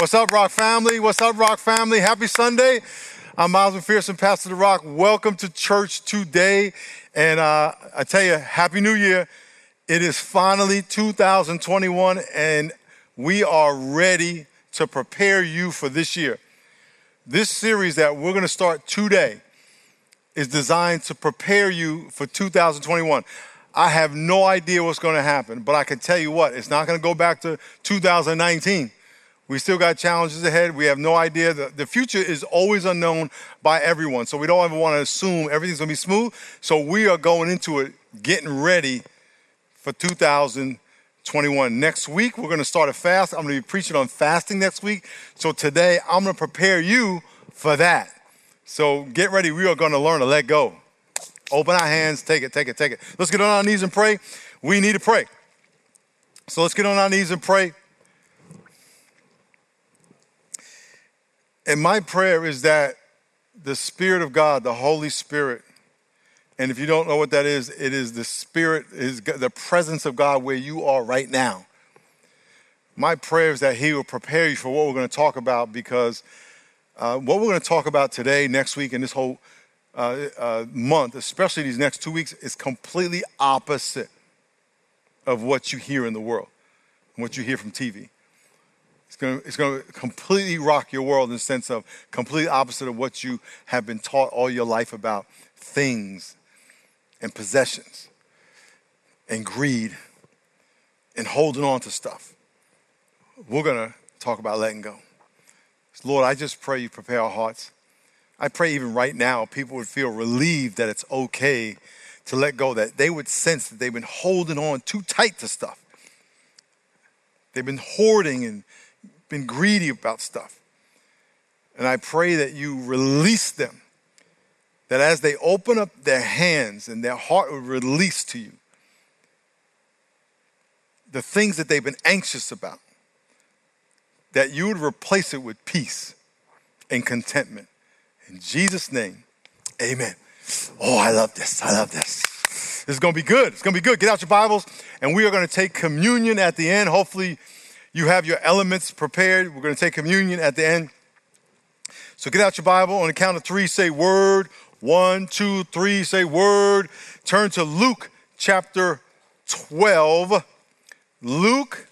What's up, Rock family? What's up, Rock family? Happy Sunday. I'm Miles McPherson, Pastor of the Rock. Welcome to church today. And uh, I tell you, Happy New Year. It is finally 2021, and we are ready to prepare you for this year. This series that we're going to start today is designed to prepare you for 2021. I have no idea what's going to happen, but I can tell you what, it's not going to go back to 2019. We still got challenges ahead. We have no idea. The, the future is always unknown by everyone. So we don't ever want to assume everything's going to be smooth. So we are going into it getting ready for 2021. Next week, we're going to start a fast. I'm going to be preaching on fasting next week. So today, I'm going to prepare you for that. So get ready. We are going to learn to let go. Open our hands. Take it, take it, take it. Let's get on our knees and pray. We need to pray. So let's get on our knees and pray. And my prayer is that the Spirit of God, the Holy Spirit, and if you don't know what that is, it is the Spirit, is the presence of God where you are right now. My prayer is that He will prepare you for what we're going to talk about because uh, what we're going to talk about today, next week, and this whole uh, uh, month, especially these next two weeks, is completely opposite of what you hear in the world, what you hear from TV. It's going, to, it's going to completely rock your world in the sense of completely opposite of what you have been taught all your life about things and possessions and greed and holding on to stuff. We're going to talk about letting go. Lord, I just pray you prepare our hearts. I pray even right now people would feel relieved that it's okay to let go, that they would sense that they've been holding on too tight to stuff. They've been hoarding and been greedy about stuff. And I pray that you release them, that as they open up their hands and their heart will release to you the things that they've been anxious about, that you would replace it with peace and contentment. In Jesus' name, amen. Oh, I love this. I love this. This is going to be good. It's going to be good. Get out your Bibles, and we are going to take communion at the end. Hopefully, you have your elements prepared. We're going to take communion at the end. So get out your Bible. On the count of three, say word. One, two, three, say word. Turn to Luke chapter 12. Luke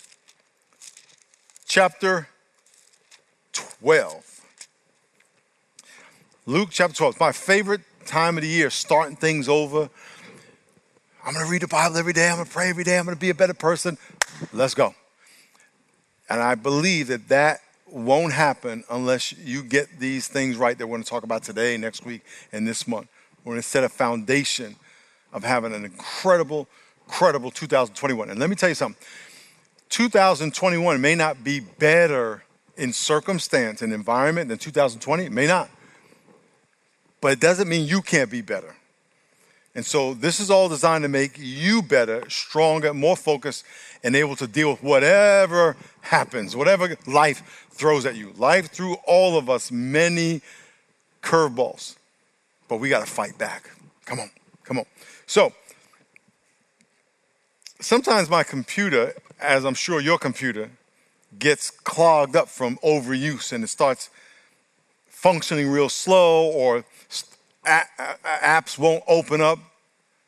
chapter 12. Luke chapter 12. my favorite time of the year, starting things over. I'm going to read the Bible every day. I'm going to pray every day. I'm going to be a better person. Let's go. And I believe that that won't happen unless you get these things right that we're going to talk about today, next week, and this month. We're going to set a foundation of having an incredible, incredible 2021. And let me tell you something 2021 may not be better in circumstance and environment than 2020. It may not. But it doesn't mean you can't be better. And so this is all designed to make you better, stronger, more focused, and able to deal with whatever happens, whatever life throws at you. Life threw all of us many curveballs, but we got to fight back. Come on, come on. So, sometimes my computer, as I'm sure your computer, gets clogged up from overuse and it starts functioning real slow or apps won't open up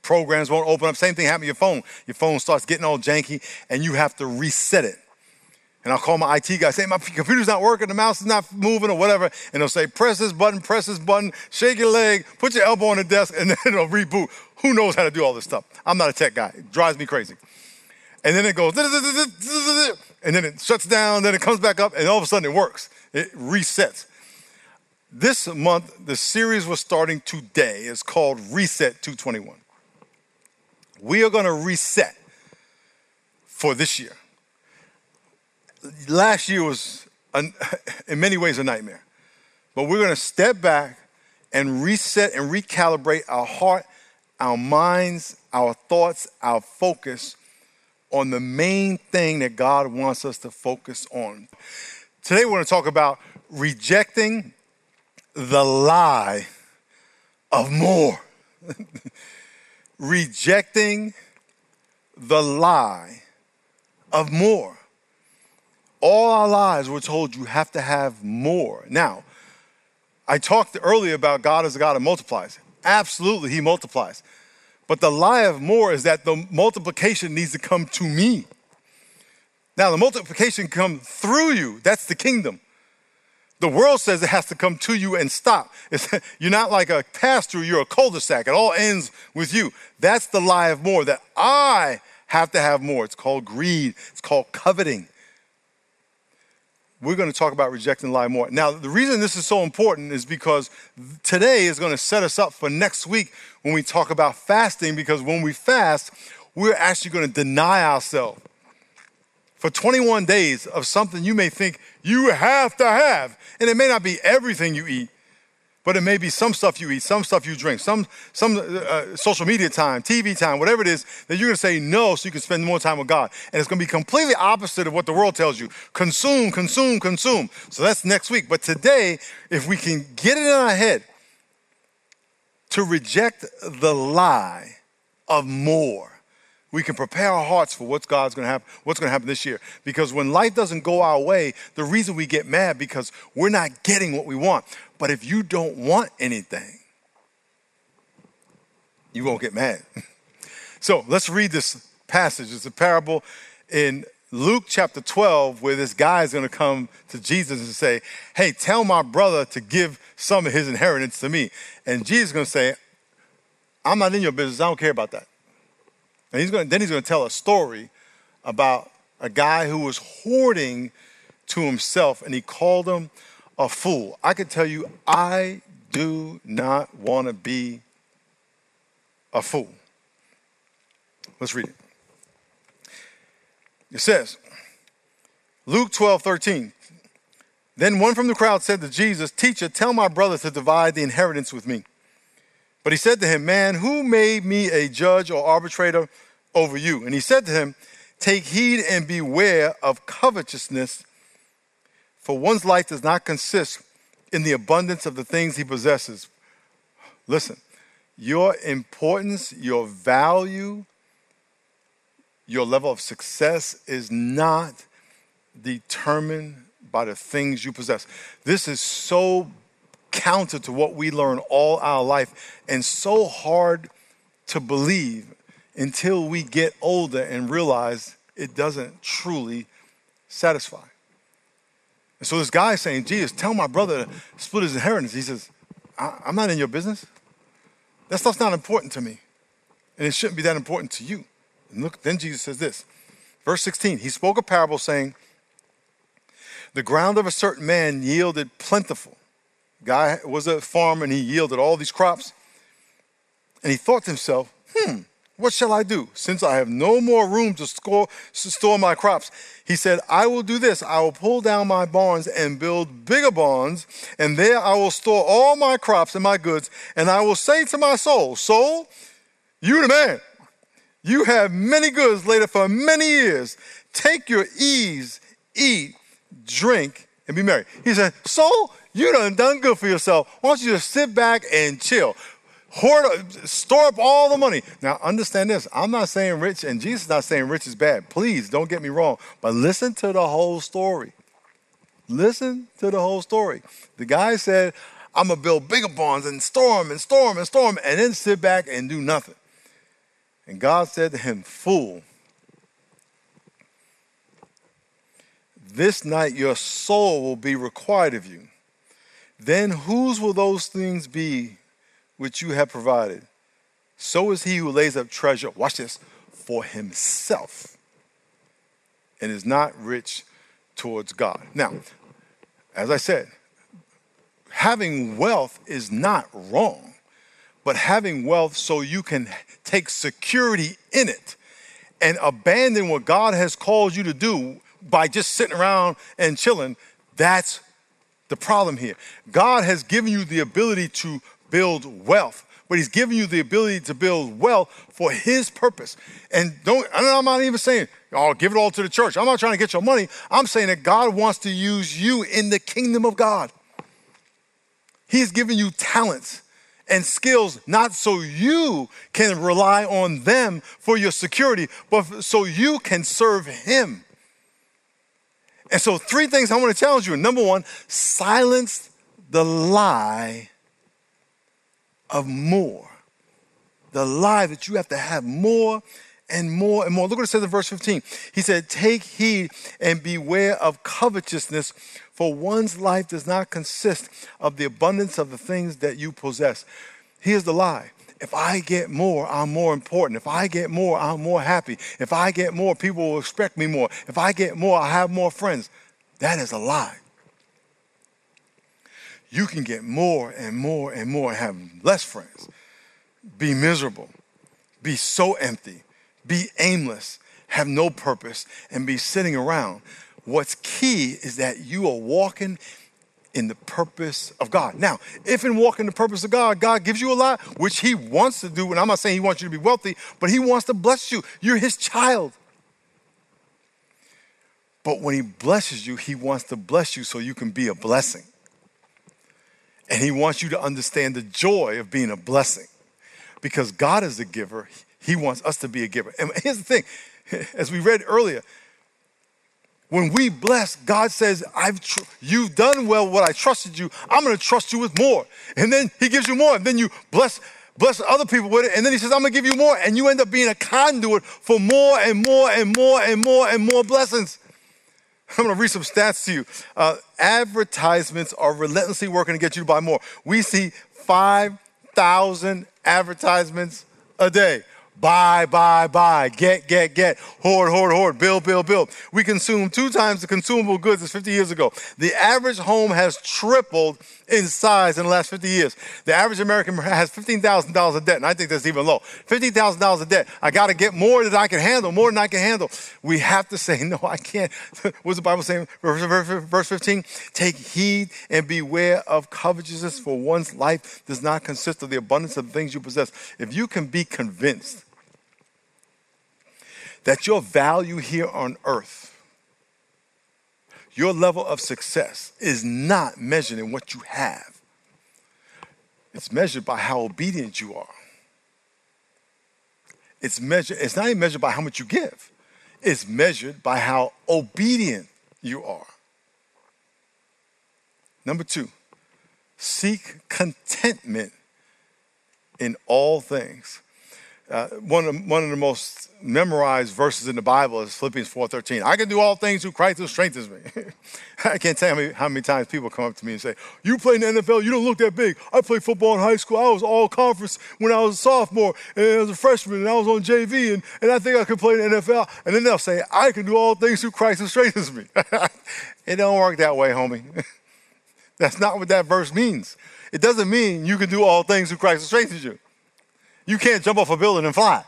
programs won't open up. Same thing happened to your phone. Your phone starts getting all janky and you have to reset it. And I'll call my IT guy, say, my computer's not working, the mouse is not moving or whatever. And they'll say, press this button, press this button, shake your leg, put your elbow on the desk, and then it'll reboot. Who knows how to do all this stuff? I'm not a tech guy. It drives me crazy. And then it goes, and then it shuts down, then it comes back up, and all of a sudden it works. It resets. This month, the series we're starting today is called Reset 221 we are going to reset for this year. Last year was, in many ways, a nightmare. But we're going to step back and reset and recalibrate our heart, our minds, our thoughts, our focus on the main thing that God wants us to focus on. Today, we're going to talk about rejecting the lie of more. rejecting the lie of more. All our lives, we're told you have to have more. Now, I talked earlier about God as a God that multiplies. Absolutely, He multiplies. But the lie of more is that the multiplication needs to come to me. Now, the multiplication come through you. That's the kingdom. The world says it has to come to you and stop. It's, you're not like a pass through, you're a cul de sac. It all ends with you. That's the lie of more, that I have to have more. It's called greed, it's called coveting. We're going to talk about rejecting lie more. Now, the reason this is so important is because today is going to set us up for next week when we talk about fasting, because when we fast, we're actually going to deny ourselves for 21 days of something you may think you have to have. And it may not be everything you eat, but it may be some stuff you eat, some stuff you drink, some, some uh, social media time, TV time, whatever it is, that you're gonna say no so you can spend more time with God. And it's gonna be completely opposite of what the world tells you consume, consume, consume. So that's next week. But today, if we can get it in our head to reject the lie of more, we can prepare our hearts for what's God's going to happen, what's going to happen this year. Because when life doesn't go our way, the reason we get mad because we're not getting what we want. But if you don't want anything, you won't get mad. so let's read this passage. It's a parable in Luke chapter 12 where this guy is going to come to Jesus and say, Hey, tell my brother to give some of his inheritance to me. And Jesus is going to say, I'm not in your business. I don't care about that. And he's going then he's going to tell a story about a guy who was hoarding to himself and he called him a fool. I can tell you, I do not want to be a fool. Let's read it. It says, Luke 12, 13. Then one from the crowd said to Jesus, Teacher, tell my brother to divide the inheritance with me. But he said to him, Man, who made me a judge or arbitrator over you? And he said to him, Take heed and beware of covetousness, for one's life does not consist in the abundance of the things he possesses. Listen, your importance, your value, your level of success is not determined by the things you possess. This is so counter to what we learn all our life and so hard to believe until we get older and realize it doesn't truly satisfy. And so this guy is saying, Jesus, tell my brother to split his inheritance. He says, I'm not in your business. That stuff's not important to me. And it shouldn't be that important to you. And look, then Jesus says this. Verse 16, he spoke a parable saying, The ground of a certain man yielded plentiful. Guy was a farmer and he yielded all these crops. And he thought to himself, hmm, what shall I do since I have no more room to store, to store my crops? He said, I will do this. I will pull down my barns and build bigger barns, and there I will store all my crops and my goods. And I will say to my soul, Soul, you the man. You have many goods laid up for many years. Take your ease, eat, drink, and be merry. He said, Soul, you done done good for yourself. Why don't you just sit back and chill? Hoard, store up all the money. Now, understand this. I'm not saying rich, and Jesus is not saying rich is bad. Please don't get me wrong. But listen to the whole story. Listen to the whole story. The guy said, I'm going to build bigger barns and storm and storm and storm, and then sit back and do nothing. And God said to him, Fool, this night your soul will be required of you. Then whose will those things be which you have provided? So is he who lays up treasure, watch this, for himself and is not rich towards God. Now, as I said, having wealth is not wrong, but having wealth so you can take security in it and abandon what God has called you to do by just sitting around and chilling, that's the problem here. God has given you the ability to build wealth, but He's given you the ability to build wealth for His purpose. And don't, I'm not even saying, oh, give it all to the church. I'm not trying to get your money. I'm saying that God wants to use you in the kingdom of God. He's given you talents and skills not so you can rely on them for your security, but so you can serve Him. And so, three things I want to challenge you. Number one, silence the lie of more. The lie that you have to have more and more and more. Look what it says in verse 15. He said, Take heed and beware of covetousness, for one's life does not consist of the abundance of the things that you possess. Here's the lie. If I get more, I'm more important. If I get more, I'm more happy. If I get more, people will expect me more. If I get more, I have more friends. That is a lie. You can get more and more and more and have less friends, be miserable, be so empty, be aimless, have no purpose, and be sitting around. What's key is that you are walking in the purpose of God. Now, if in walking the purpose of God, God gives you a lot, which He wants to do, and I'm not saying He wants you to be wealthy, but He wants to bless you. You're His child. But when He blesses you, He wants to bless you so you can be a blessing. And He wants you to understand the joy of being a blessing. Because God is a giver, He wants us to be a giver. And here's the thing as we read earlier, when we bless, God says, I've tr- you've done well what I trusted you. I'm going to trust you with more. And then he gives you more. And then you bless bless other people with it. And then he says, I'm to give you more. And you end up being a conduit for more and more and more and more and more blessings. I'm to read some stats to you. Uh, advertisements are relentlessly working to get you to buy more. We see 5,000 advertisements a day. Buy, buy, buy, get, get, get, hoard, hoard, hoard, build, build, build. We consume two times the consumable goods as 50 years ago. The average home has tripled in size in the last 50 years. The average American has $15,000 of debt, and I think that's even low. $15,000 of debt. I got to get more than I can handle, more than I can handle. We have to say, no, I can't. What's the Bible saying? Verse 15 Take heed and beware of covetousness, for one's life does not consist of the abundance of the things you possess. If you can be convinced, that your value here on earth, your level of success, is not measured in what you have. It's measured by how obedient you are. It's measured, it's not even measured by how much you give. It's measured by how obedient you are. Number two, seek contentment in all things. Uh, one, of, one of the most memorized verses in the Bible is Philippians 4.13. I can do all things through Christ who strengthens me. I can't tell you how many, times people come up to me and say, you play in the NFL, you don't look that big. I played football in high school. I was all conference when I was a sophomore and I was a freshman and I was on JV and, and I think I could play in the NFL. And then they'll say, I can do all things through Christ who strengthens me. it don't work that way, homie. That's not what that verse means. It doesn't mean you can do all things through Christ who strengthens you. You can't jump off a building and fly.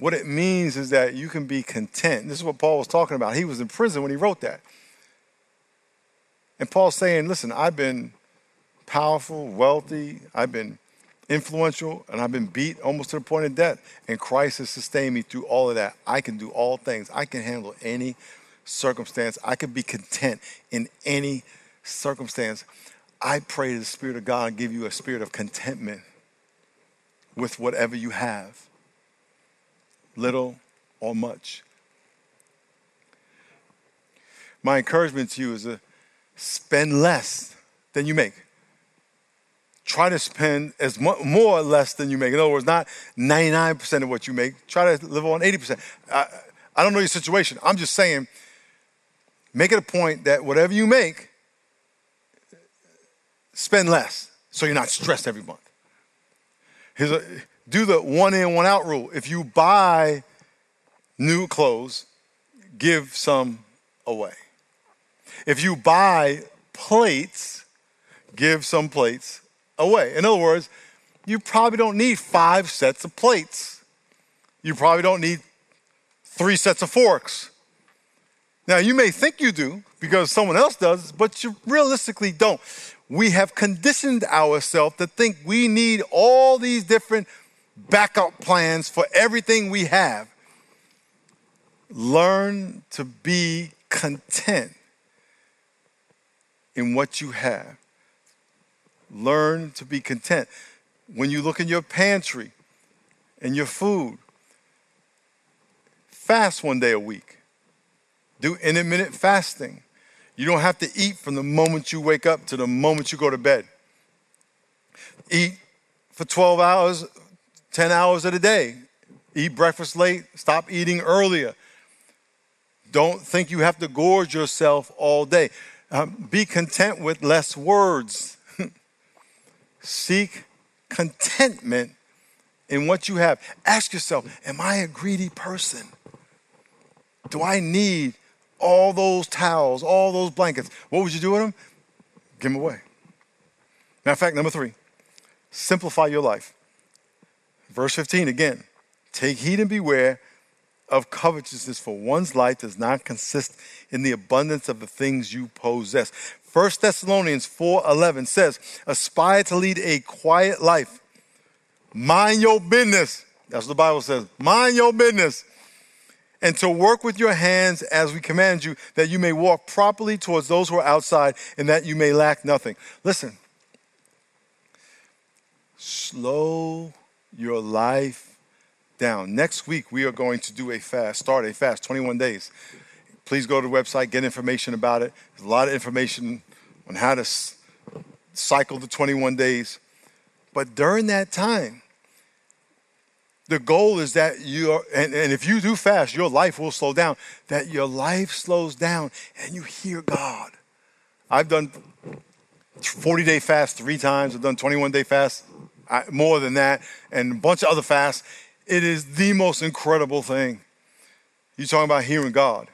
What it means is that you can be content. This is what Paul was talking about. He was in prison when he wrote that. And Paul's saying, listen, I've been powerful, wealthy, I've been influential, and I've been beat almost to the point of death. And Christ has sustained me through all of that. I can do all things, I can handle any circumstance, I can be content in any circumstance. I pray the Spirit of God give you a spirit of contentment with whatever you have, little or much. My encouragement to you is to spend less than you make. Try to spend as much, more or less than you make. In other words, not 99% of what you make. Try to live on 80%. I, I don't know your situation. I'm just saying, make it a point that whatever you make, spend less so you're not stressed every month. Here's a, do the one in, one out rule. If you buy new clothes, give some away. If you buy plates, give some plates away. In other words, you probably don't need five sets of plates. You probably don't need three sets of forks. Now, you may think you do because someone else does, but you realistically don't we have conditioned ourselves to think we need all these different backup plans for everything we have. Learn to be content in what you have. Learn to be content. When you look in your pantry and your food, fast one day a week. Do intermittent fasting. You don't have to eat from the moment you wake up to the moment you go to bed. Eat for 12 hours, 10 hours of the day. Eat breakfast late, stop eating earlier. Don't think you have to gorge yourself all day. Um, be content with less words. Seek contentment in what you have. Ask yourself Am I a greedy person? Do I need all those towels, all those blankets? What would you do with them? Give them away. Matter of fact, number three, simplify your life. Verse 15 again take heed and beware of covetousness, for one's life does not consist in the abundance of the things you possess. 1 Thessalonians 4:11 says, "Aspire to lead a quiet life. Mind your business." That's what the Bible says. Mind your business. And to work with your hands as we command you, that you may walk properly towards those who are outside and that you may lack nothing. Listen, slow your life down. Next week, we are going to do a fast, start a fast, 21 days. Please go to the website, get information about it. There's a lot of information on how to cycle the 21 days. But during that time, the goal is that you are, and, and if you do fast, your life will slow down, that your life slows down and you hear God. I've done 40 day fast three times, I've done 21 day fast I, more than that, and a bunch of other fasts. It is the most incredible thing. You're talking about hearing God.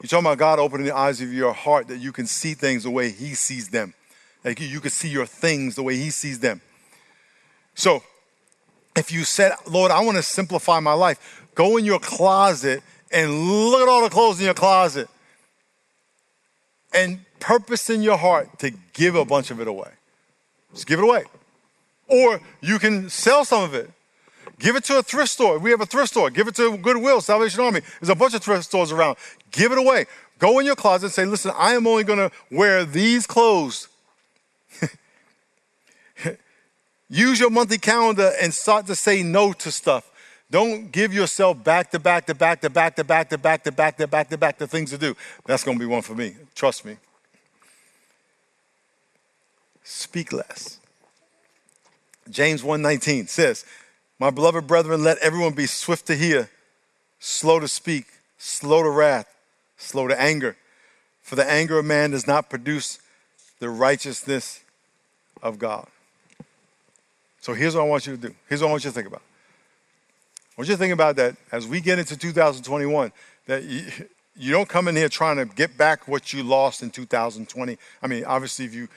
You're talking about God opening the eyes of your heart that you can see things the way He sees them. Like you, you can see your things the way He sees them. So, if you said, Lord, I want to simplify my life, go in your closet and look at all the clothes in your closet and purpose in your heart to give a bunch of it away. Just give it away. Or you can sell some of it. Give it to a thrift store. We have a thrift store. Give it to Goodwill, Salvation Army. There's a bunch of thrift stores around. Give it away. Go in your closet and say, listen, I am only going to wear these clothes. Use your monthly calendar and start to say no to stuff. Don't give yourself back to back to back to back to back to back to back to back to back to things to do. That's going to be one for me. Trust me. Speak less. James 1:19 says, "My beloved brethren, let everyone be swift to hear, slow to speak, slow to wrath, slow to anger, for the anger of man does not produce the righteousness of God." So here's what I want you to do. Here's what I want you to think about. I want you to think about that as we get into 2021, that you, you don't come in here trying to get back what you lost in 2020. I mean, obviously, if you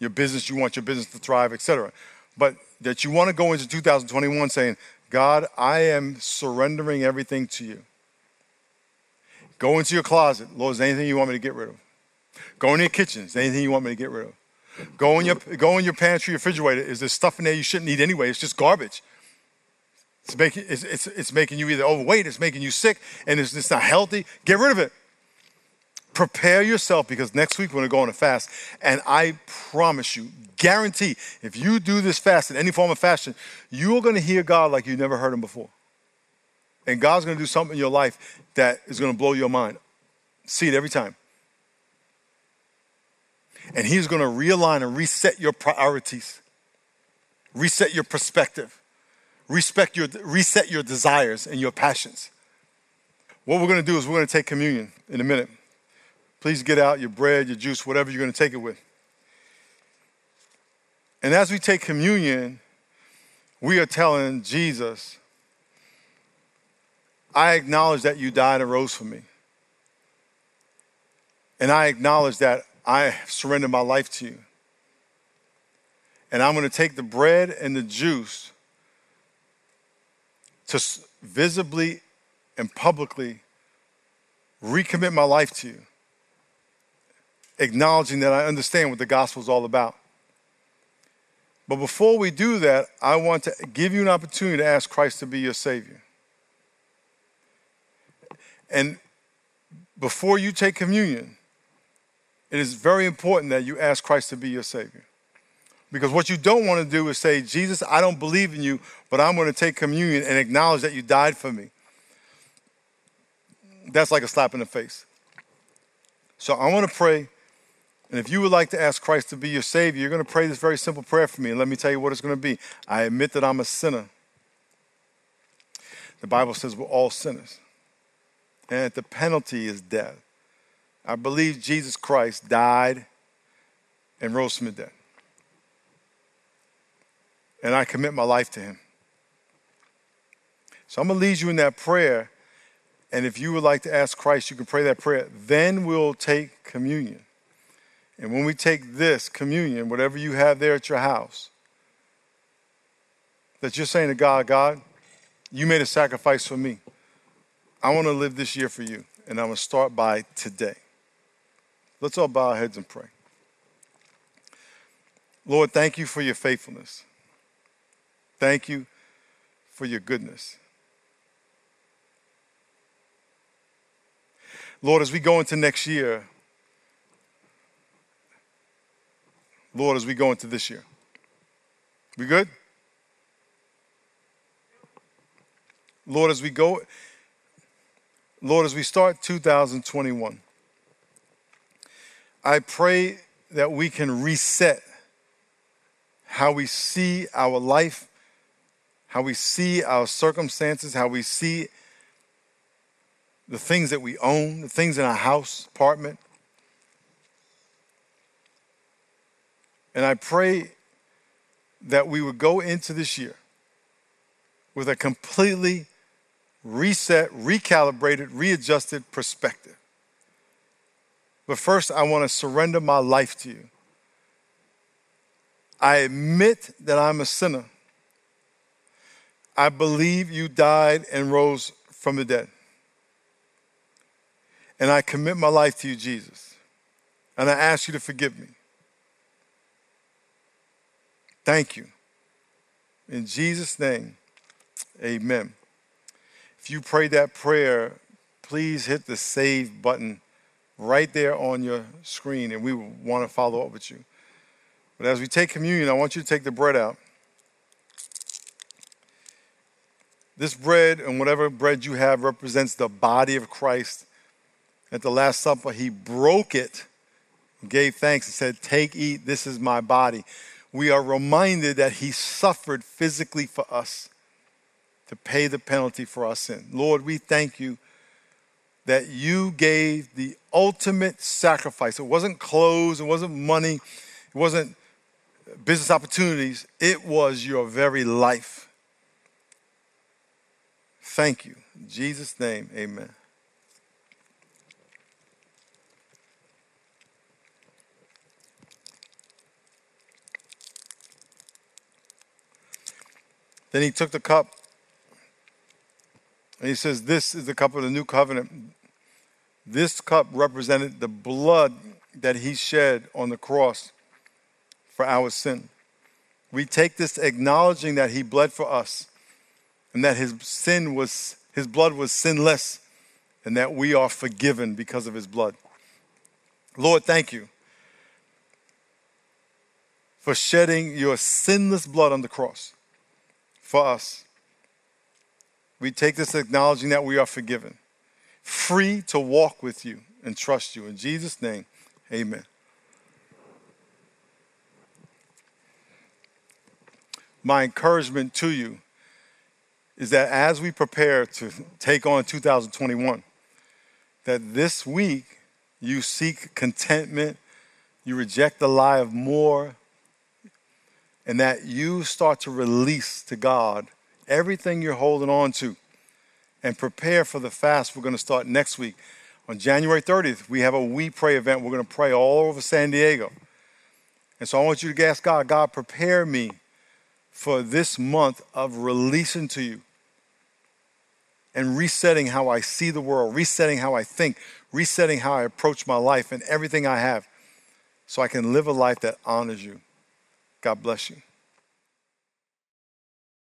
your business, you want your business to thrive, etc. But that you want to go into 2021 saying, God, I am surrendering everything to you. Go into your closet. Lord, is anything you want me to get rid of? Go into your kitchen. Is anything you want me to get rid of? Go in your go in your pantry, refrigerator. Is there stuff in there you shouldn't eat anyway? It's just garbage. It's making it's, it's, it's making you either overweight, it's making you sick, and it's, it's not healthy. Get rid of it. Prepare yourself because next week we're gonna go on a fast, and I promise you, guarantee, if you do this fast in any form of fashion, you are gonna hear God like you never heard Him before, and God's gonna do something in your life that is gonna blow your mind. See it every time and He's going to realign and reset your priorities, reset your perspective, respect your, reset your desires and your passions. What we're going to do is we're going to take communion in a minute. Please get out your bread, your juice, whatever you're going to take it with. And as we take communion, we are telling Jesus, I acknowledge that you died and rose for me. And I acknowledge that I have surrendered my life to you. And I'm going to take the bread and the juice to visibly and publicly recommit my life to you, acknowledging that I understand what the gospel is all about. But before we do that, I want to give you an opportunity to ask Christ to be your Savior. And before you take communion, it is very important that you ask Christ to be your Savior. Because what you don't want to do is say, Jesus, I don't believe in you, but I'm going to take communion and acknowledge that you died for me. that's like a slap in the face. So I want to pray. And if you would like to ask Christ to be your Savior, you're going to pray this very simple prayer for me. And let me tell you what it's going to be. I admit that I'm a sinner. The Bible says we're all sinners. And that the penalty is death. I believe Jesus Christ died and rose from the dead. And I commit my life to him. So I'm going to lead you in that prayer. And if you would like to ask Christ, you can pray that prayer. Then we'll take communion. And when we take this communion, whatever you have there at your house, that you're saying to God, God, you made a sacrifice for me. I want to live this year for you. And I'm going to start by today. Let's all bow our heads and pray. Lord, thank you for your faithfulness. Thank you for your goodness. Lord, as we go into next year, Lord, as we go into this year, we good? Lord, as we go, Lord, as we start 2021, I pray that we can reset how we see our life, how we see our circumstances, how we see the things that we own, the things in our house, apartment. And I pray that we would go into this year with a completely reset, recalibrated, readjusted perspective. But first, I want to surrender my life to you. I admit that I'm a sinner. I believe you died and rose from the dead. And I commit my life to you, Jesus. And I ask you to forgive me. Thank you. In Jesus' name, amen. If you prayed that prayer, please hit the save button right there on your screen, and we want to follow up with you. But as we take communion, I want you to take the bread out. This bread and whatever bread you have represents the body of Christ at the Last Supper, he broke it, gave thanks, and said, Take, eat, this is my body. We are reminded that he suffered physically for us to pay the penalty for our sin. Lord, we thank you that you gave the ultimate sacrifice. It wasn't clothes, it wasn't money, it wasn't business opportunities, it was your very life. Thank you. In Jesus' name, amen. Then he took the cup and he says, This is the cup of the new covenant. This cup represented the blood that he shed on the cross for our sin. We take this acknowledging that he bled for us and that his sin was his blood was sinless and that we are forgiven because of his blood. Lord, thank you for shedding your sinless blood on the cross for us. We take this acknowledging that we are forgiven, free to walk with you and trust you. In Jesus' name, amen. My encouragement to you is that as we prepare to take on 2021, that this week you seek contentment, you reject the lie of more, and that you start to release to God everything you're holding on to and prepare for the fast we're going to start next week. On January 30th, we have a We Pray event. We're going to pray all over San Diego. And so I want you to ask God, God, prepare me for this month of releasing to you and resetting how I see the world, resetting how I think, resetting how I approach my life and everything I have so I can live a life that honors you. God bless you.